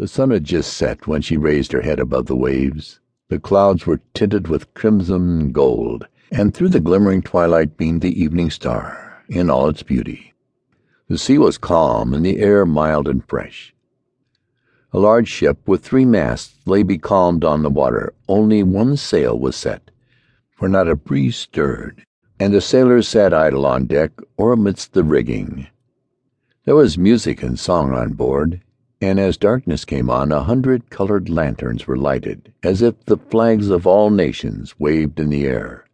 The sun had just set when she raised her head above the waves. The clouds were tinted with crimson and gold, and through the glimmering twilight beamed the evening star in all its beauty. The sea was calm and the air mild and fresh. A large ship with three masts lay becalmed on the water. Only one sail was set, for not a breeze stirred, and the sailors sat idle on deck or amidst the rigging. There was music and song on board, and as darkness came on a hundred colored lanterns were lighted, as if the flags of all nations waved in the air.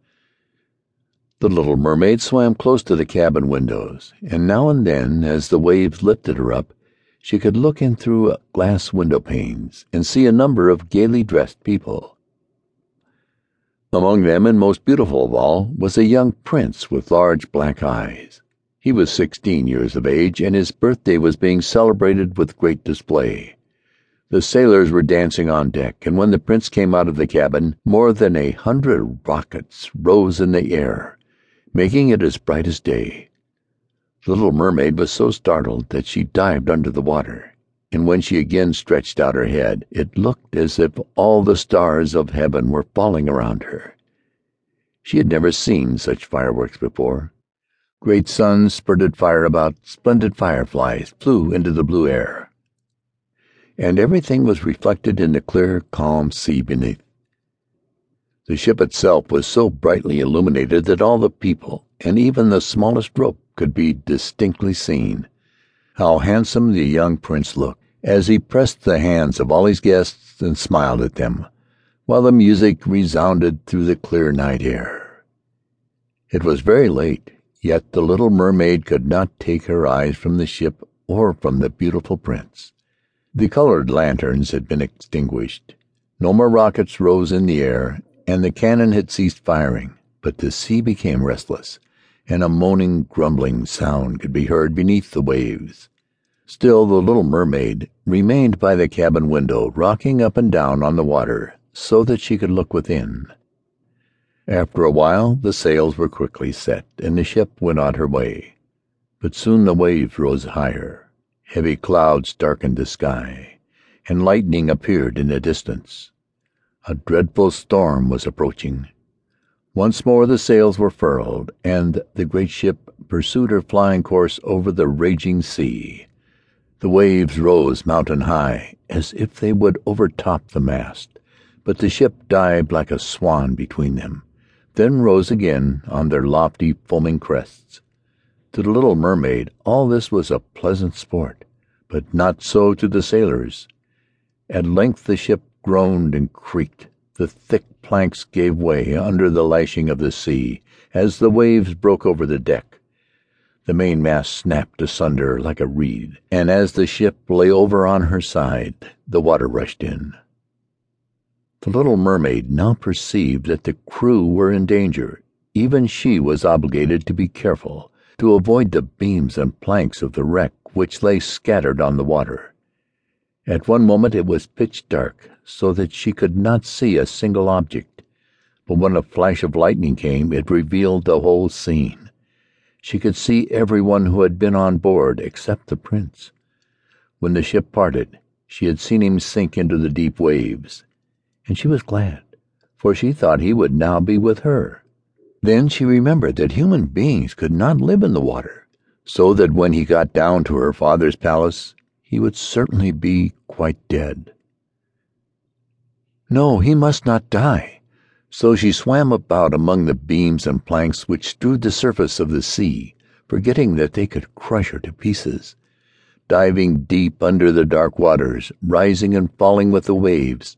The little mermaid swam close to the cabin windows, and now and then, as the waves lifted her up, she could look in through glass window panes and see a number of gaily dressed people. Among them, and most beautiful of all, was a young prince with large black eyes. He was sixteen years of age, and his birthday was being celebrated with great display. The sailors were dancing on deck, and when the prince came out of the cabin, more than a hundred rockets rose in the air, making it as bright as day. The little mermaid was so startled that she dived under the water, and when she again stretched out her head, it looked as if all the stars of heaven were falling around her. She had never seen such fireworks before. Great suns spurted fire about, splendid fireflies flew into the blue air, and everything was reflected in the clear, calm sea beneath. The ship itself was so brightly illuminated that all the people, and even the smallest rope, could be distinctly seen. How handsome the young prince looked as he pressed the hands of all his guests and smiled at them, while the music resounded through the clear night air. It was very late, yet the little mermaid could not take her eyes from the ship or from the beautiful prince. The colored lanterns had been extinguished. No more rockets rose in the air, and the cannon had ceased firing, but the sea became restless and a moaning, grumbling sound could be heard beneath the waves. Still the little mermaid remained by the cabin window, rocking up and down on the water so that she could look within. After a while the sails were quickly set, and the ship went on her way. But soon the waves rose higher, heavy clouds darkened the sky, and lightning appeared in the distance. A dreadful storm was approaching. Once more the sails were furled, and the great ship pursued her flying course over the raging sea. The waves rose mountain high, as if they would overtop the mast, but the ship dived like a swan between them, then rose again on their lofty, foaming crests. To the little mermaid all this was a pleasant sport, but not so to the sailors. At length the ship groaned and creaked. The thick planks gave way under the lashing of the sea as the waves broke over the deck. The mainmast snapped asunder like a reed, and as the ship lay over on her side, the water rushed in. The little mermaid now perceived that the crew were in danger. Even she was obligated to be careful, to avoid the beams and planks of the wreck which lay scattered on the water. At one moment it was pitch dark, so that she could not see a single object, but when a flash of lightning came it revealed the whole scene. She could see everyone who had been on board except the prince. When the ship parted, she had seen him sink into the deep waves, and she was glad, for she thought he would now be with her. Then she remembered that human beings could not live in the water, so that when he got down to her father's palace he would certainly be quite dead. No, he must not die. So she swam about among the beams and planks which strewed the surface of the sea, forgetting that they could crush her to pieces. Diving deep under the dark waters, rising and falling with the waves,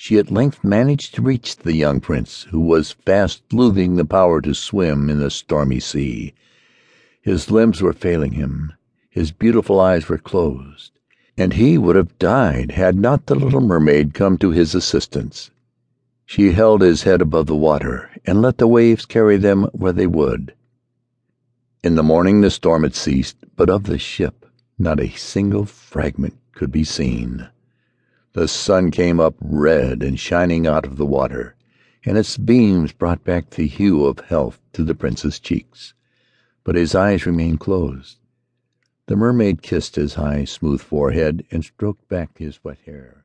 she at length managed to reach the young prince, who was fast losing the power to swim in the stormy sea. His limbs were failing him, his beautiful eyes were closed and he would have died had not the little mermaid come to his assistance. She held his head above the water and let the waves carry them where they would. In the morning the storm had ceased, but of the ship not a single fragment could be seen. The sun came up red and shining out of the water, and its beams brought back the hue of health to the prince's cheeks, but his eyes remained closed. The mermaid kissed his high, smooth forehead and stroked back his wet hair.